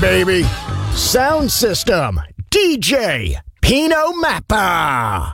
Baby. Sound system, DJ Pino Mappa.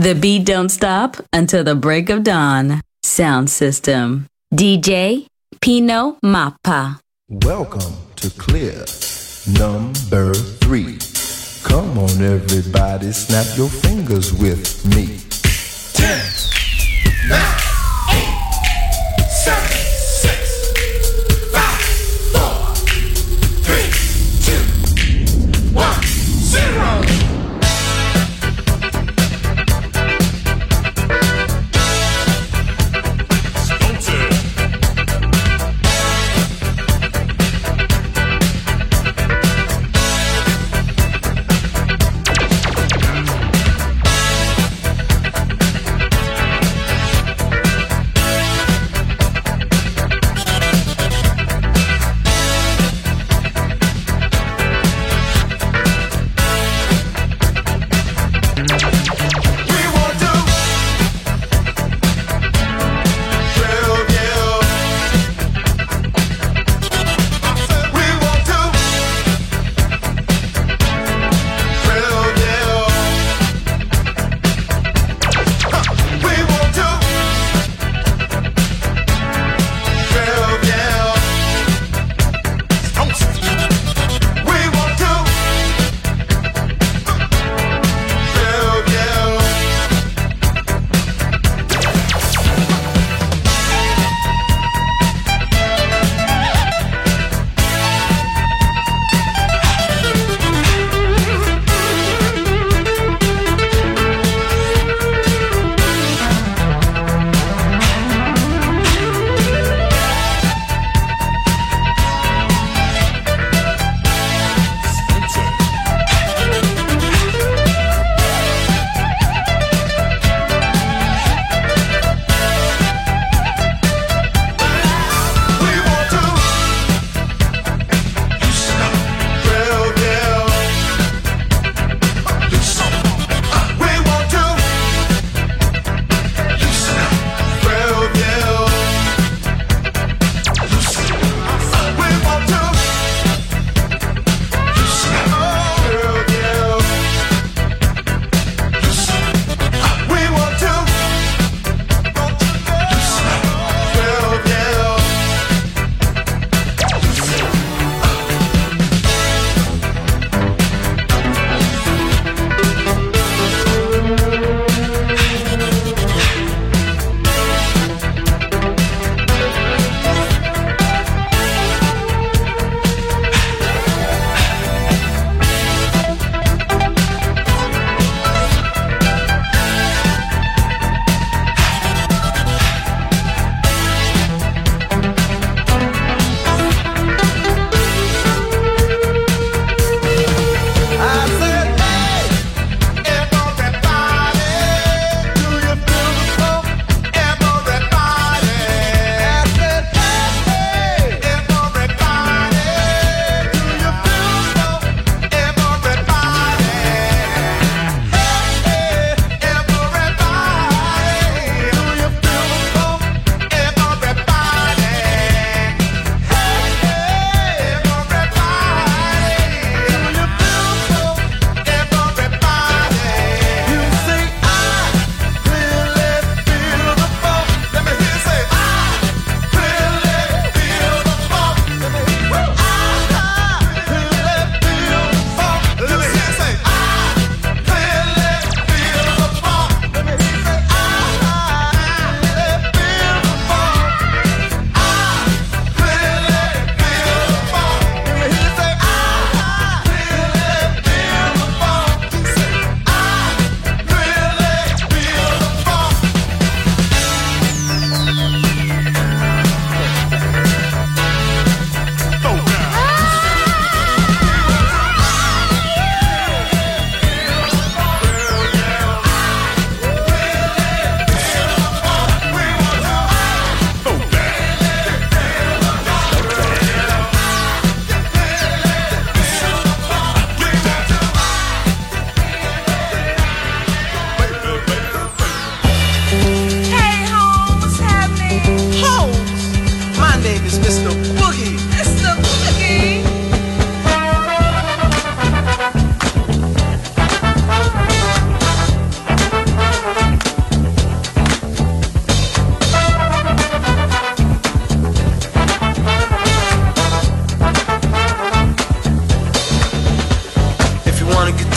The beat don't stop until the break of dawn. Sound system. DJ Pino Mappa. Welcome to Clear number three. Come on, everybody, snap your fingers with me. Ten,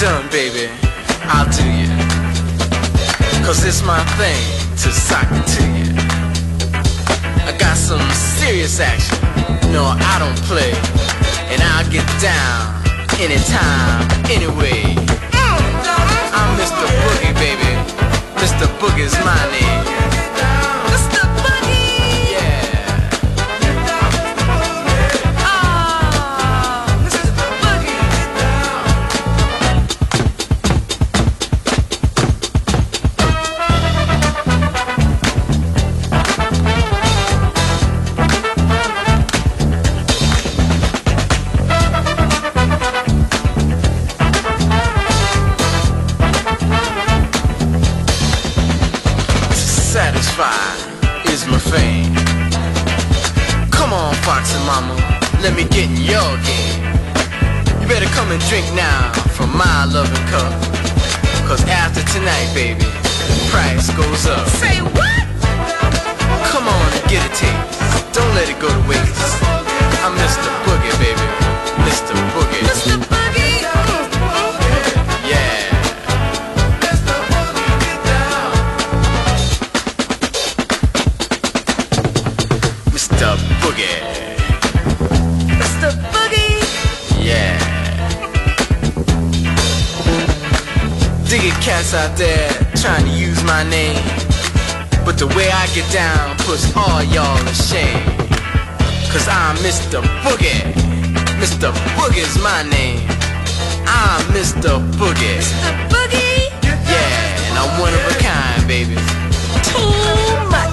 done, baby, I'll do you. Cause it's my thing to sock it to you. I got some serious action. No, I don't play. And I'll get down anytime, anyway. I'm Mr. Boogie, baby. Mr. Boogie's my name. Let me get in your game. You better come and drink now from my loving cup. Cause after tonight, baby, the price goes up. Say what? Come on and get a taste. Don't let it go to waste. I'm Mr. Boogie, baby. Mr. Boogie. Cats out there trying to use my name. But the way I get down puts all y'all to shame. Cause I'm Mr. Boogie. Mr. Boogie's my name. I'm Mr. Boogie. Mr. Boogie? Yeah, and I'm one of a kind, baby. Too much.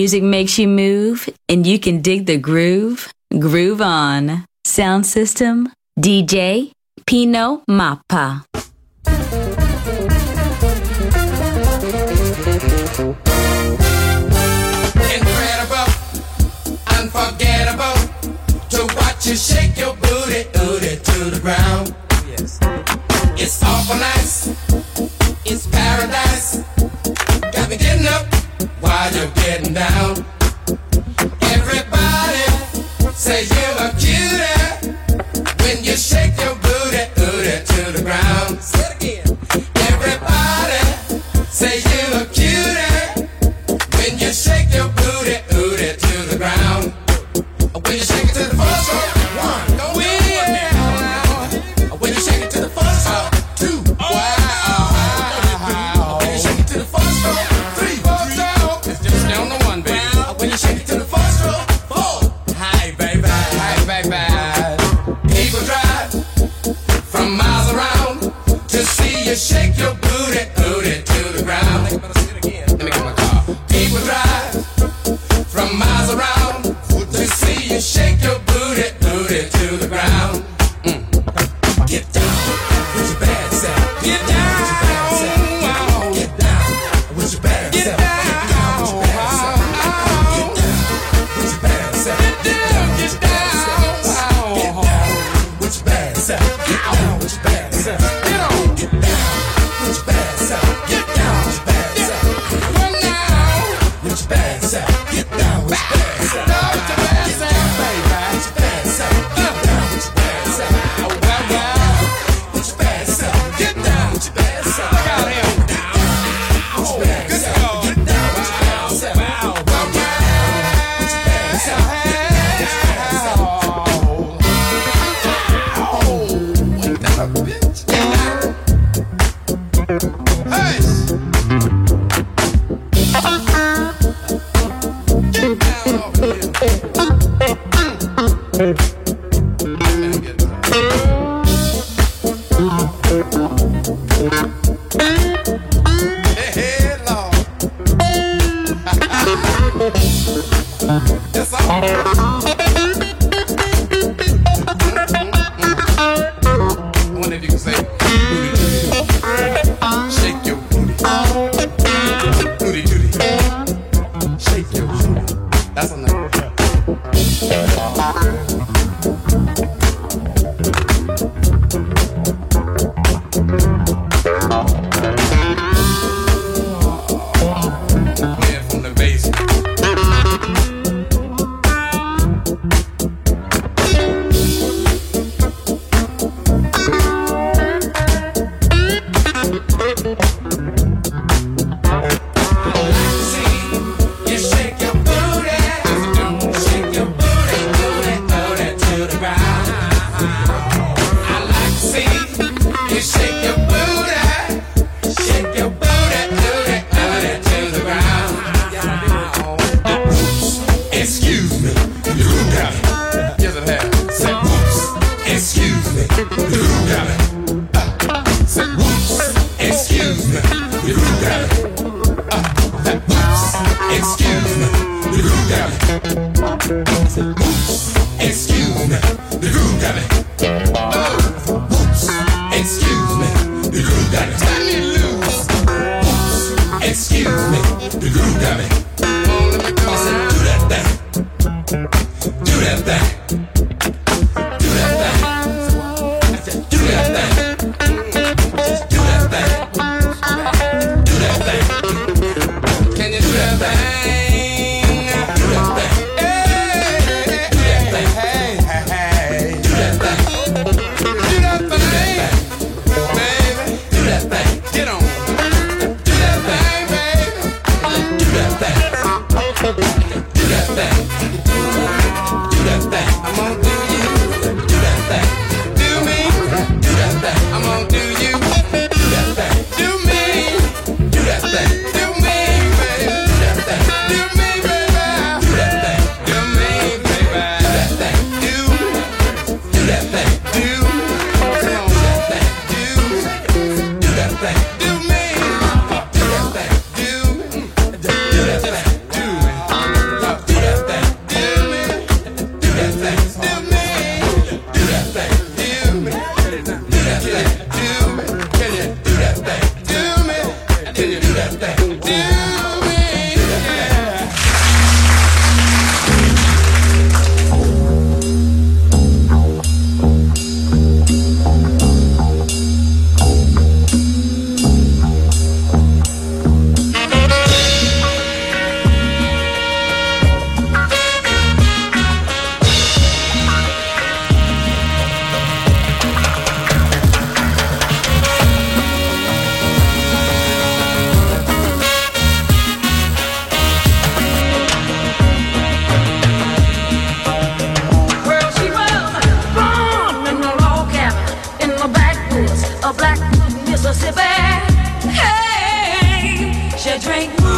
music makes you move and you can dig the groove. Groove on. Sound system, DJ Pino Mappa. Incredible, unforgettable. To watch you shake your booty, booty to the ground. Yes. It's awful nice you're getting down. Everybody says yeah.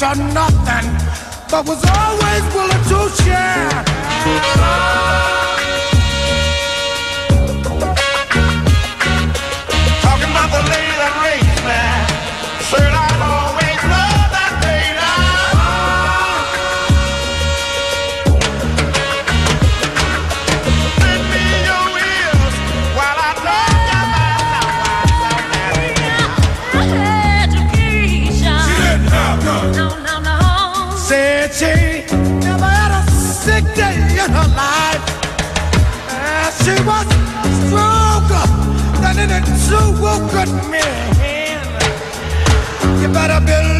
much or nothing, but was always willing to share. build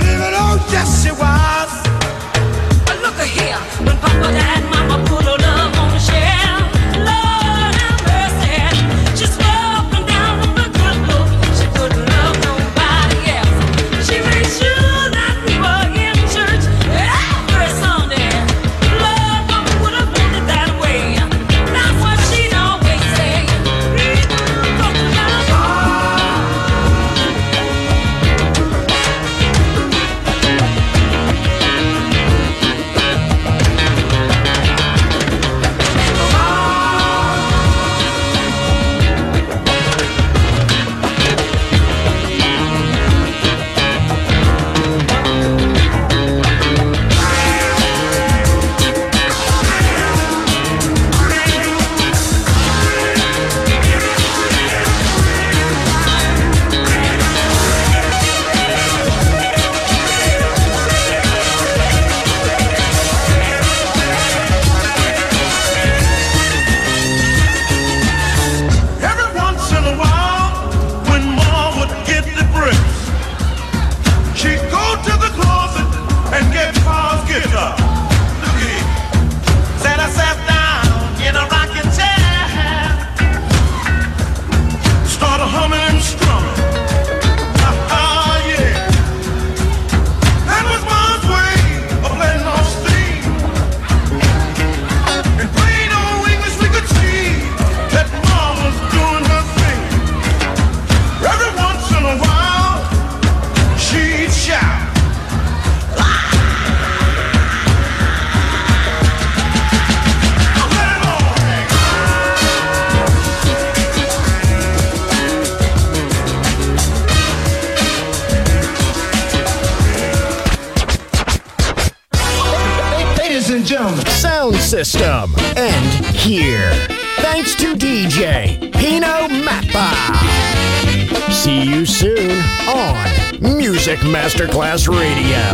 Masterclass Radio.